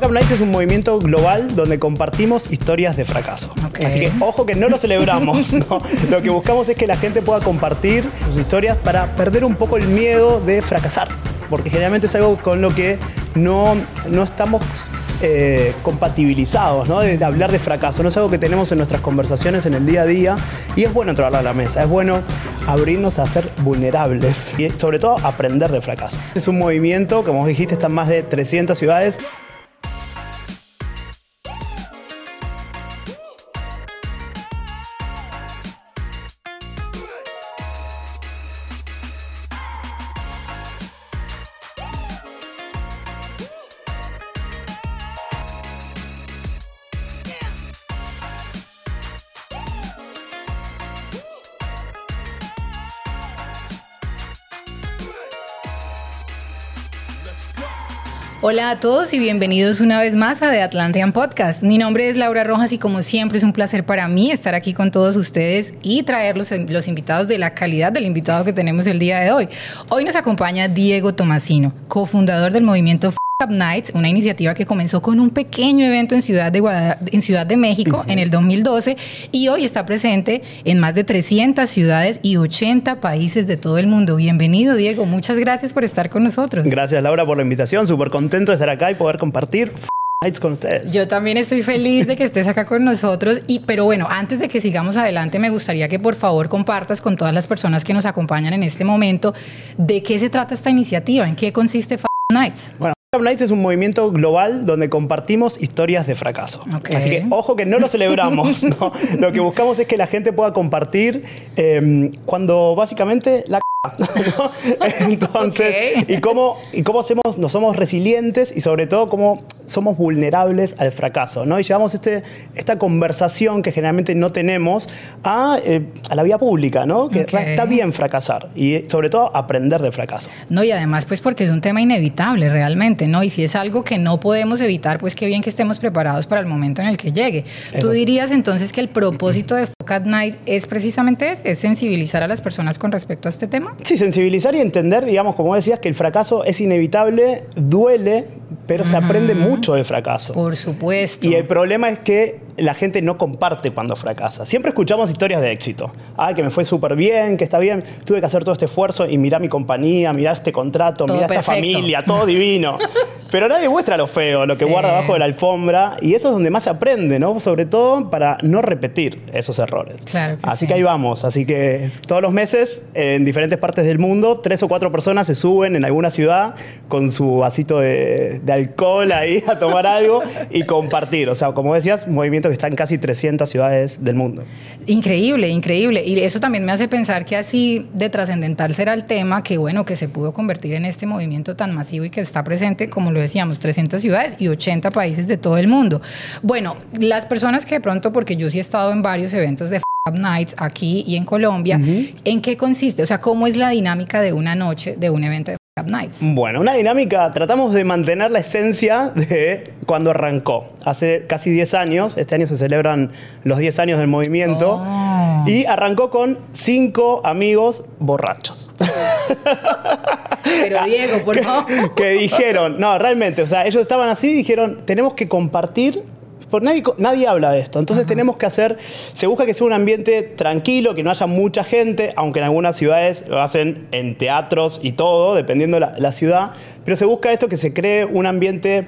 Up Nights es un movimiento global donde compartimos historias de fracaso. Así que ojo que no lo celebramos. ¿no? Lo que buscamos es que la gente pueda compartir sus historias para perder un poco el miedo de fracasar. Porque generalmente es algo con lo que no, no estamos eh, compatibilizados, ¿no? De, de hablar de fracaso. No es algo que tenemos en nuestras conversaciones en el día a día. Y es bueno traerlo a la mesa. Es bueno abrirnos a ser vulnerables. Y sobre todo aprender de fracaso. Es un movimiento, como dijiste, está en más de 300 ciudades. Hola a todos y bienvenidos una vez más a The Atlantean Podcast. Mi nombre es Laura Rojas y como siempre es un placer para mí estar aquí con todos ustedes y traer los, los invitados de la calidad del invitado que tenemos el día de hoy. Hoy nos acompaña Diego Tomasino, cofundador del movimiento Up Nights, una iniciativa que comenzó con un pequeño evento en Ciudad de, Guadalajara- en Ciudad de México en el 2012 y hoy está presente en más de 300 ciudades y 80 países de todo el mundo. Bienvenido, Diego. Muchas gracias por estar con nosotros. Gracias Laura por la invitación, súper contento de estar acá y poder compartir Nights con ustedes. Yo también estoy feliz de que estés acá con nosotros. Y, pero bueno, antes de que sigamos adelante, me gustaría que por favor compartas con todas las personas que nos acompañan en este momento de qué se trata esta iniciativa, en qué consiste F Nights. Bueno, F Up Nights es un movimiento global donde compartimos historias de fracaso. Así que ojo que no lo celebramos. ¿no? Lo que buscamos es que la gente pueda compartir eh, cuando básicamente la. Entonces, y cómo, y cómo hacemos, no somos resilientes y sobre todo cómo somos vulnerables al fracaso, ¿no? Y llevamos este, esta conversación que generalmente no tenemos a, eh, a la vía pública, ¿no? Que está bien fracasar y sobre todo aprender de fracaso. No, y además, pues porque es un tema inevitable realmente, ¿no? Y si es algo que no podemos evitar, pues qué bien que estemos preparados para el momento en el que llegue. Eso ¿Tú sí. dirías entonces que el propósito de at Night es precisamente ese, es sensibilizar a las personas con respecto a este tema? Sí, sensibilizar y entender, digamos, como decías, que el fracaso es inevitable, duele, pero se aprende mucho del fracaso. Por supuesto. Y el problema es que la gente no comparte cuando fracasa. Siempre escuchamos historias de éxito. Ah, que me fue súper bien, que está bien, tuve que hacer todo este esfuerzo y mirá mi compañía, mirá este contrato, Todo mirá esta familia, todo divino. Pero nadie muestra lo feo, lo que Sí. guarda abajo de la alfombra. Y eso es donde más se aprende, ¿no? Sobre todo para no repetir esos errores. Claro que Así sí. que ahí vamos. Así que todos los meses, en diferentes partes del mundo, tres o cuatro personas se suben en alguna ciudad con su vasito de, de alcohol ahí a tomar algo y compartir. O sea, como decías, un movimiento que está en casi 300 ciudades del mundo. Increíble, increíble. Y eso también me hace pensar que así de trascendental será el tema, que bueno, que se pudo convertir en este movimiento tan masivo y que está presente, como lo decíamos, 300 ciudades y 80 países de todo el mundo. Bueno, las personas que de pronto, porque yo sí he estado en varios eventos de F Up Nights aquí y en Colombia, ¿en qué consiste? O sea, ¿cómo es la dinámica de una noche de un evento de Nights? Bueno, una dinámica, tratamos de mantener la esencia de cuando arrancó. Hace casi 10 años, este año se celebran los 10 años del movimiento, Oh. y arrancó con cinco amigos borrachos. Pero Diego, por favor. que dijeron, no, realmente, o sea, ellos estaban así y dijeron, tenemos que compartir. Porque nadie, nadie habla de esto. Entonces tenemos que hacer, se busca que sea un ambiente tranquilo, que no haya mucha gente, aunque en algunas ciudades lo hacen en teatros y todo, dependiendo la, la ciudad. Pero se busca esto, que se cree un ambiente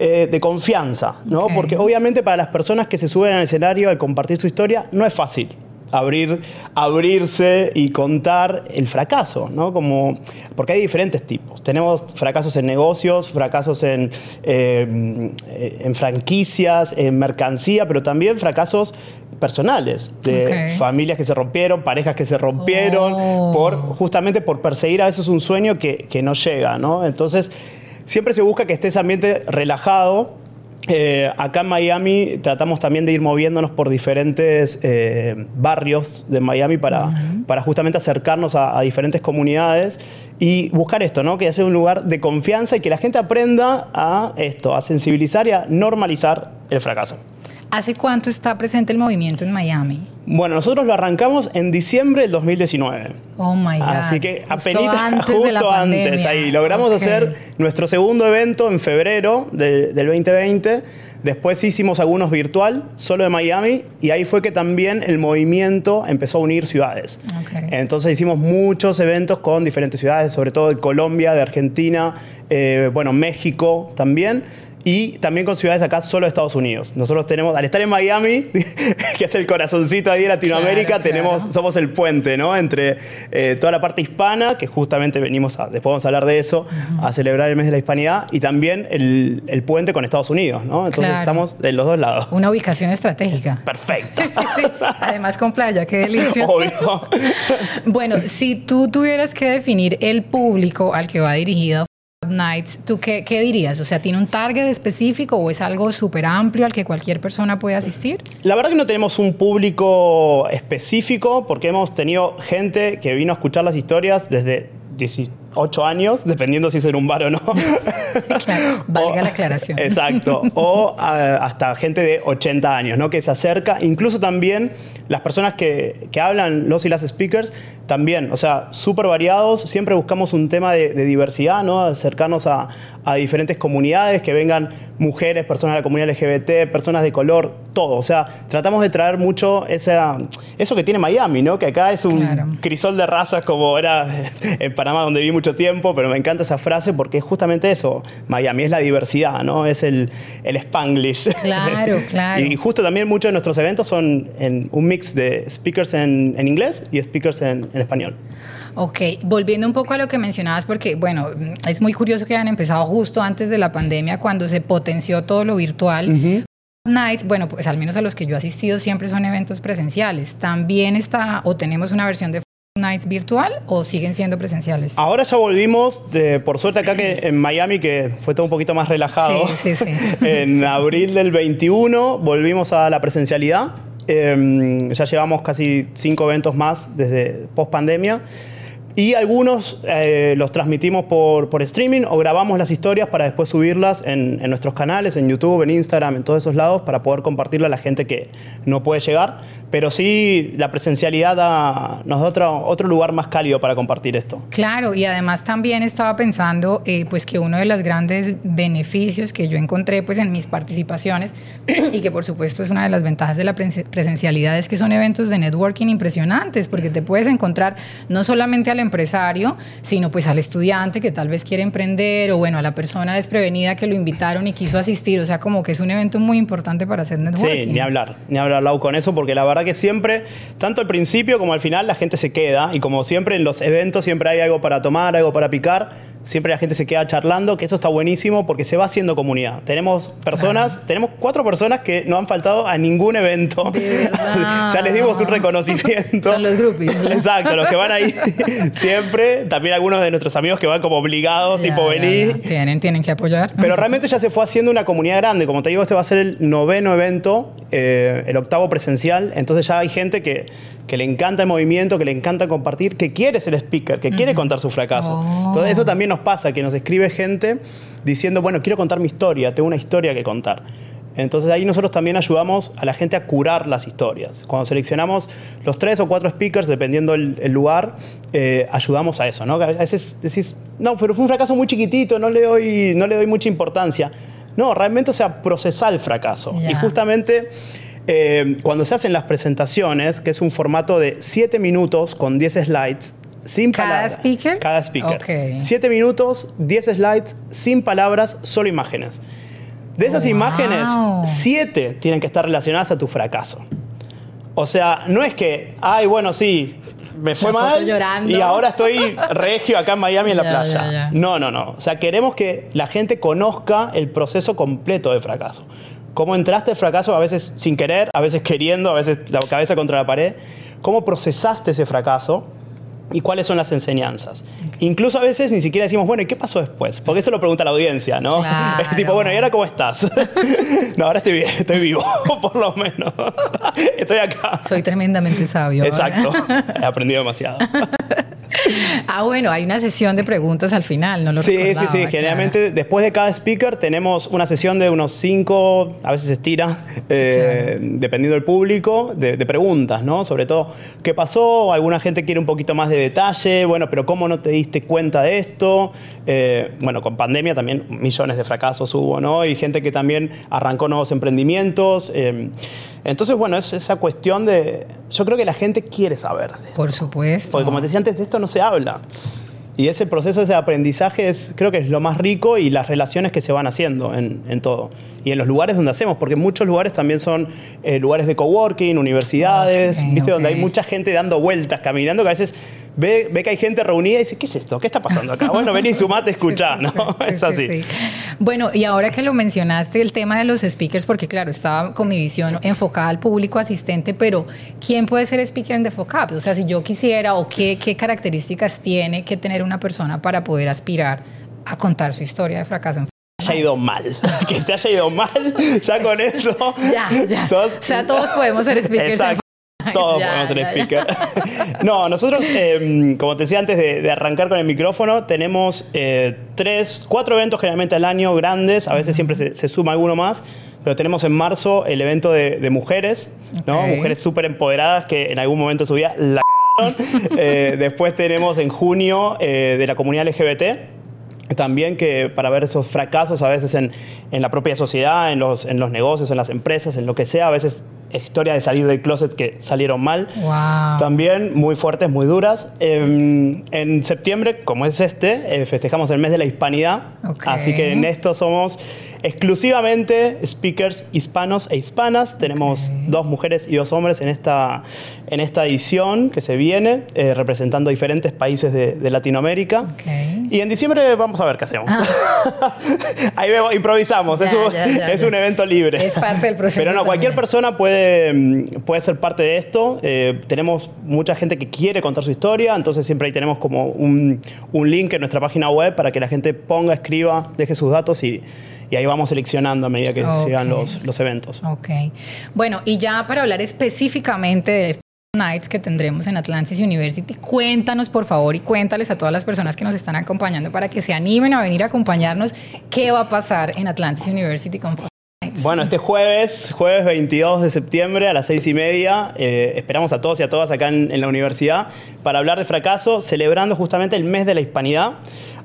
eh, de confianza, ¿no? Porque obviamente para las personas que se suben al escenario al compartir su historia, no es fácil abrir, abrirse y contar el fracaso, ¿no? Como, porque hay diferentes tipos. Tenemos fracasos en negocios, fracasos en, eh, en franquicias, en mercancía, pero también fracasos personales, de familias que se rompieron, parejas que se rompieron, Oh. por, justamente por perseguir a veces un sueño que, que no llega, ¿no? Entonces, siempre se busca que esté ese ambiente relajado, eh, acá en Miami tratamos también de ir moviéndonos por diferentes eh, barrios de Miami para, para justamente acercarnos a, a diferentes comunidades y buscar esto, ¿no? Que sea un lugar de confianza y que la gente aprenda a esto, a sensibilizar y a normalizar el fracaso. ¿Hace cuánto está presente el movimiento en Miami? Bueno, nosotros lo arrancamos en diciembre del 2019. Oh my God. Así que Justo apenas antes de la justo antes ahí. Logramos Ok. hacer nuestro segundo evento en febrero de- del 2020. Después hicimos algunos virtual, solo de Miami, y ahí fue que también el movimiento empezó a unir ciudades. Ok. Entonces hicimos muchos eventos con diferentes ciudades, sobre todo de Colombia, de Argentina, eh, bueno, México también. Y también con ciudades acá solo de Estados Unidos. Nosotros tenemos, al estar en Miami, que es el corazoncito ahí de Latinoamérica, Claro, tenemos, claro. somos el puente, ¿no? Entre eh, toda la parte hispana, que justamente venimos a, después vamos a hablar de eso, a celebrar el mes de la hispanidad, y también el, el puente con Estados Unidos, ¿no? Entonces Claro. estamos de los dos lados. Una ubicación estratégica. Perfecto. Sí, sí. Además con playa, qué delicia. Obvio. Bueno, si tú tuvieras que definir el público al que va dirigido Nights, ¿tú qué, qué dirías? O sea, ¿tiene un target específico o es algo súper amplio al que cualquier persona puede asistir? La verdad que no tenemos un público específico porque hemos tenido gente que vino a escuchar las historias desde 18 años, dependiendo si es en un bar o no. Claro, valga la aclaración. Exacto. O ah, hasta gente de 80 años, ¿no? Que se acerca. Incluso también las personas que, que hablan, los y las speakers, también, o sea, súper variados. Siempre buscamos un tema de, de diversidad, ¿no? Acercarnos a, a diferentes comunidades, que vengan mujeres, personas de la comunidad LGBT, personas de color, todo. O sea, tratamos de traer mucho esa, eso que tiene Miami, ¿no? Que acá es un Claro. crisol de razas como era en Panamá donde viví mucho tiempo, pero me encanta esa frase porque es justamente eso, Miami es la diversidad, ¿no? Es el, el spanglish. Claro, claro. y justo también muchos de nuestros eventos son en un mix de speakers en, en inglés y speakers en, en español. Ok, volviendo un poco a lo que mencionabas, porque bueno, es muy curioso que hayan empezado justo antes de la pandemia, cuando se potenció todo lo virtual. Nights, bueno, pues al menos a los que yo he asistido siempre son eventos presenciales. ¿También está o tenemos una versión de Nights virtual o siguen siendo presenciales? Ahora ya volvimos, de- por suerte acá que en Miami, que fue todo un poquito más relajado. Sí, sí, sí. en abril del 21 volvimos a la presencialidad. Eh, ya llevamos casi cinco eventos más desde post pandemia. Y algunos eh, los transmitimos por, por streaming o grabamos las historias para después subirlas en, en nuestros canales, en YouTube, en Instagram, en todos esos lados, para poder compartirla a la gente que no puede llegar. Pero sí, la presencialidad da- nos da otro, otro lugar más cálido para compartir esto. Claro, y además también estaba pensando eh, pues que uno de los grandes beneficios que yo encontré pues en mis participaciones y que por supuesto es una de las ventajas de la presen- presencialidad es que son eventos de networking impresionantes porque te puedes encontrar no solamente al empresario, sino pues al estudiante que tal vez quiere emprender o bueno, a la persona desprevenida que lo invitaron y quiso asistir, o sea, como que es un evento muy importante para hacer networking. Sí, ni hablar, ni hablar Lau, con eso, porque la verdad que siempre, tanto al principio como al final, la gente se queda. Y como siempre en los eventos siempre hay algo para tomar, algo para picar. Siempre la gente se queda charlando, que eso está buenísimo porque se va haciendo comunidad. Tenemos personas, tenemos cuatro personas que no han faltado a ningún evento. Ya les dimos un reconocimiento. Son los groupies. Exacto, los que van ahí siempre. También algunos de nuestros amigos que van como obligados, Ya, tipo ya. Tienen, tienen que apoyar. Pero realmente ya se fue haciendo una comunidad grande. Como te digo, este va a ser el noveno evento, eh, el octavo presencial. Entonces ya hay gente que, que le encanta el movimiento, que le encanta compartir, que quiere ser speaker, que quiere contar su fracaso. Oh. Entonces eso también nos pasa, que nos escribe gente diciendo, bueno, quiero contar mi historia, tengo una historia que contar. Entonces ahí nosotros también ayudamos a la gente a curar las historias. Cuando seleccionamos los tres o cuatro speakers, dependiendo el, el lugar, eh, ayudamos a eso. ¿no? A veces decís, no, pero fue un fracaso muy chiquitito, no le doy, no le doy mucha importancia. No, realmente, o sea, procesar el fracaso. Y justamente eh, cuando se hacen las presentaciones, que es un formato de 7 minutos con 10 slides, sin ¿Cada palabras. speaker? Cada speaker. Ok. 7 minutos, 10 slides, sin palabras, solo imágenes. De esas Wow. imágenes, 7 tienen que estar relacionadas a tu fracaso. O sea, no es que, ay, bueno, sí, me fue foto mal llorando. y ahora estoy regio acá en Miami en la Ya, playa. ya, ya. No, no, no. O sea, queremos que la gente conozca el proceso completo de fracaso. Cómo entraste al fracaso, a veces sin querer, a veces queriendo, a veces la cabeza contra la pared. Cómo procesaste ese fracaso y cuáles son las enseñanzas. Incluso a veces ni siquiera decimos, bueno, ¿y qué pasó después? Porque eso lo pregunta la audiencia, ¿no? Claro. Es tipo, bueno, ¿y ahora cómo estás? no, ahora estoy bien, estoy vivo, por lo menos. estoy acá. Soy tremendamente sabio. ahora. Exacto. He aprendido demasiado. ah, bueno, hay una sesión de preguntas al final, ¿no lo Sí, sí, sí. Generalmente después de cada speaker tenemos una sesión de unos cinco, a veces se estira, eh, dependiendo del público, de, preguntas, ¿no? Sobre todo, ¿qué pasó? Alguna gente quiere un poquito más de detalle, bueno, pero ¿cómo no te diste cuenta de esto? Eh, bueno, con pandemia también millones de fracasos hubo, ¿no? Y gente que también arrancó nuevos emprendimientos. Eh, entonces, bueno, es esa cuestión de... Yo creo que la gente quiere saber. Por supuesto. Porque como te decía antes, de esto no se habla. Y ese proceso, ese aprendizaje, es, creo que es lo más rico y las relaciones que se van haciendo en, todo. Y en los lugares donde hacemos, porque muchos lugares también son eh, lugares de coworking, universidades, ¿viste? Donde hay mucha gente dando vueltas, caminando, que a veces ve, ve que hay gente reunida y dice, ¿qué es esto? ¿Qué está pasando acá? Bueno, vení, sumate, escuchá, ¿no? es así. Bueno, y ahora que lo mencionaste, el tema de los speakers, porque claro, estaba con mi visión enfocada al público asistente, pero ¿quién puede ser speaker en The Focap? O sea, si yo quisiera, o qué, qué características tiene que tener una persona para poder aspirar a contar su historia de fracaso en haya ido mal. que te haya ido mal, ya con eso. Ya, ya. o sea, todos podemos ser speakers. Todos podemos ser speaker. no, nosotros, em, como te decía antes de, arrancar con el micrófono, tenemos eh, tres, cuatro eventos generalmente al año grandes, a veces siempre se, suma alguno más, pero tenemos en marzo el evento de, mujeres, ¿no? Mujeres súper empoderadas que en algún momento de su vida la eh, después tenemos en junio eh, de la comunidad LGBT, también que para ver esos fracasos a veces en, en, la propia sociedad, en los, en los negocios, en las empresas, en lo que sea, a veces historia de salir del closet que salieron mal. También muy fuertes, muy duras. Em, en septiembre, como es este, eh, festejamos el mes de la hispanidad. Así que en esto somos exclusivamente speakers hispanos e hispanas. Tenemos dos mujeres y dos hombres en esta, en esta edición que se viene, eh, representando diferentes países de, Latinoamérica. Y en diciembre vamos a ver qué hacemos. Ah. Ahí vemos, improvisamos, es, un, es un, evento libre. Es parte del proceso. Pero no, cualquier persona puede, mm, puede ser parte de esto. Eh, tenemos mucha gente que quiere contar su historia, entonces siempre ahí tenemos como un, un link en nuestra página web para que la gente ponga, escriba, deje sus datos y y ahí vamos seleccionando a medida que sigan los, los eventos. Ok. Bueno, y ya para hablar específicamente de Nights que tendremos en Atlantis University. Cuéntanos, por favor, y cuéntales a todas las personas que nos están acompañando para que se animen a venir a acompañarnos qué va a pasar en Atlantis University con Nights. Bueno, este jueves, jueves 22 de septiembre a las seis y media, eh, esperamos a todos y a todas acá en, en la universidad para hablar de fracaso, celebrando justamente el mes de la hispanidad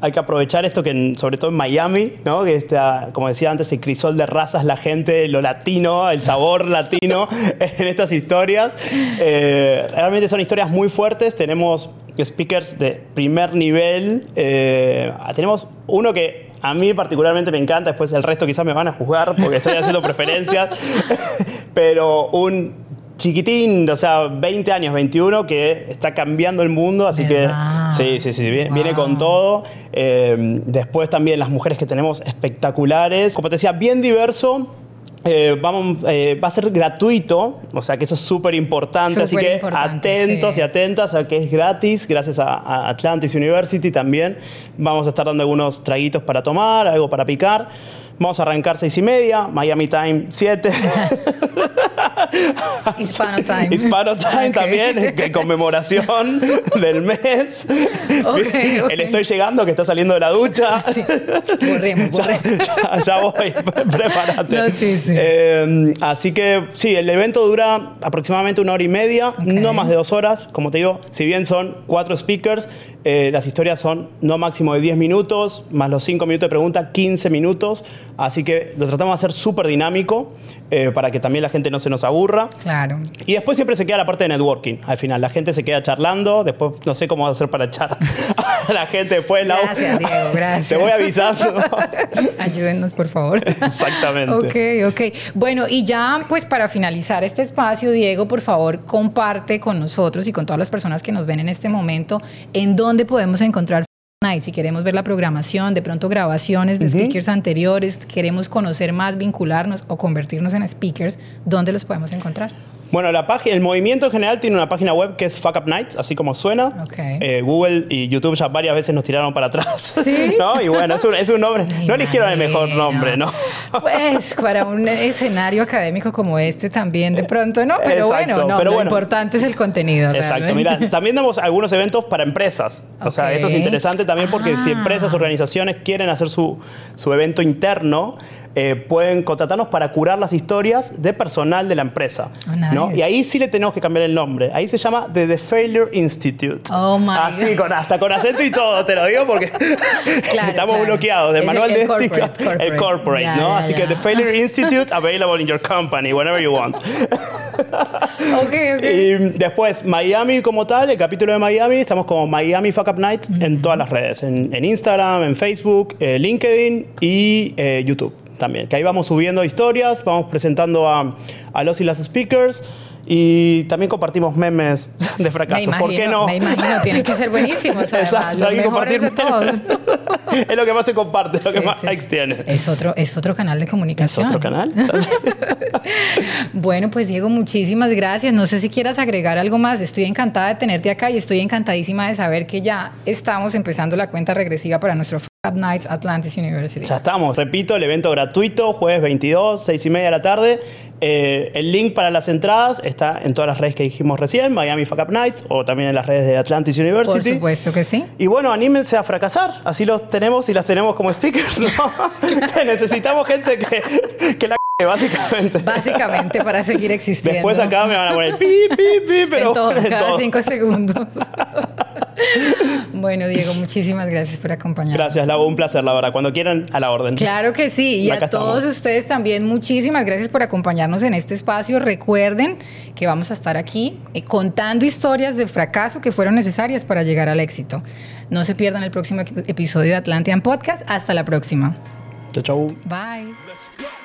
hay que aprovechar esto que sobre todo en Miami, ¿no? que está, como decía antes, el crisol de razas, la gente, lo latino, el sabor latino en estas historias. Eh, realmente son historias muy fuertes, tenemos speakers de primer nivel, eh, tenemos uno que a mí particularmente me encanta, después el resto quizás me van a juzgar porque estoy haciendo preferencias, pero un chiquitín, o sea, 20 años, 21, que está cambiando el mundo, así que sí, sí, sí, viene, con todo. Eh, después también las mujeres que tenemos espectaculares. Como te decía, bien diverso. Eh, vamos, eh, va a ser gratuito, o sea que eso es súper importante, así que atentos y atentas a que es gratis, gracias a, Atlantis University también. Vamos a estar dando algunos traguitos para tomar, algo para picar. Vamos a arrancar seis y media, Miami Time 7. Hispano Time. Hispano Time también, en conmemoración del mes. El estoy llegando, que está saliendo de la ducha. Sí. Borremos, Ya, ya, voy, prepárate. Eh, así que sí, el evento dura aproximadamente una hora y media, no más de dos horas. Como te digo, si bien son cuatro speakers, eh, las historias son no máximo de 10 minutos, más los 5 minutos de pregunta, 15 minutos. Así que lo tratamos de hacer súper dinámico eh, para que también la gente no se nos aburra. Claro. Y después siempre se queda la parte de networking. Al final, la gente se queda charlando. Después no sé cómo hacer para echar a la gente después. Gracias, Diego, gracias. Te voy avisando. Ayúdennos, por favor. Exactamente. Ok, ok. Bueno, y ya pues para finalizar este espacio, Diego, por favor, comparte con nosotros y con todas las personas que nos ven en este momento en ¿Dónde podemos encontrar Night? Si queremos ver la programación, de pronto grabaciones de speakers anteriores, queremos conocer más, vincularnos o convertirnos en speakers, ¿dónde los podemos encontrar? Bueno, la página, el movimiento en general tiene una página web que es Fuck Up Nights, así como suena. Eh, Google y YouTube ya varias veces nos tiraron para atrás. ¿Sí? ¿No? Y bueno, es un, es un nombre. Me no eligieron el mejor nombre, ¿no? Pues para un escenario académico como este también de pronto, ¿no? Pero Exacto, bueno, no, pero lo bueno. importante es el contenido. Exacto, mira, también damos algunos eventos para empresas. O sea, esto es interesante también porque si Ah. empresas, organizaciones quieren hacer su, su evento interno, eh, pueden contratarnos para curar las historias de personal de la empresa. Oh, nice. ¿no? Y ahí sí le tenemos que cambiar el nombre. Ahí se llama The, The Failure Institute. Oh, my Así, God. con, hasta con acento y todo, te lo digo porque estamos claro. bloqueados del manual el- de el ética. corporate, El corporate, ¿no? Así que The Failure Institute, available in your company, whenever you want. Ok, ok. Y después, Miami como tal, el capítulo de Miami, estamos como Miami Fuck Up Nights en todas las redes, en, en Instagram, en Facebook, eh, LinkedIn y eh, YouTube también. Que ahí vamos subiendo historias, vamos presentando a, a los y las speakers y también compartimos memes de me fracaso. imagino, ¿Por qué no? me imagino, tienen que ser buenísimos. Exacto, los hay que compartir de todos. es lo que más se comparte, es lo que más sí, likes sí. tiene. Es otro, es otro canal de ¿Es comunicación. otro canal? Bueno, pues Diego, muchísimas gracias. No sé si quieras agregar algo más. Estoy encantada de tenerte acá y estoy encantadísima de saber que ya estamos empezando la cuenta regresiva para nuestro Fuck Up Nights Atlantis University. Ya estamos, repito, el evento gratuito, jueves 22, 6 y media de la tarde. Eh, el link para las entradas está en todas las redes que dijimos recién, Miami Fuck Up Nights, o también en las redes de Atlantis Por University. supuesto que sí. Y bueno, anímense a fracasar, así los tenemos y las tenemos como speakers, ¿no? Necesitamos gente que, que la básicamente. Básicamente para seguir existiendo. Después acá me van a poner pi, pi, pi, pero en todo, en cada todo. cinco segundos. bueno, Diego, muchísimas gracias por acompañarnos. Gracias, Lau, un placer, la verdad. Cuando quieran, a la orden. Claro que sí. Y Acá a todos estamos. ustedes también muchísimas gracias por acompañarnos en este espacio. Recuerden que vamos a estar aquí eh, contando historias de fracaso que fueron necesarias para llegar al éxito. No se pierdan el próximo epi- episodio de Atlantean Podcast. Hasta la próxima. Chau, chau. Bye.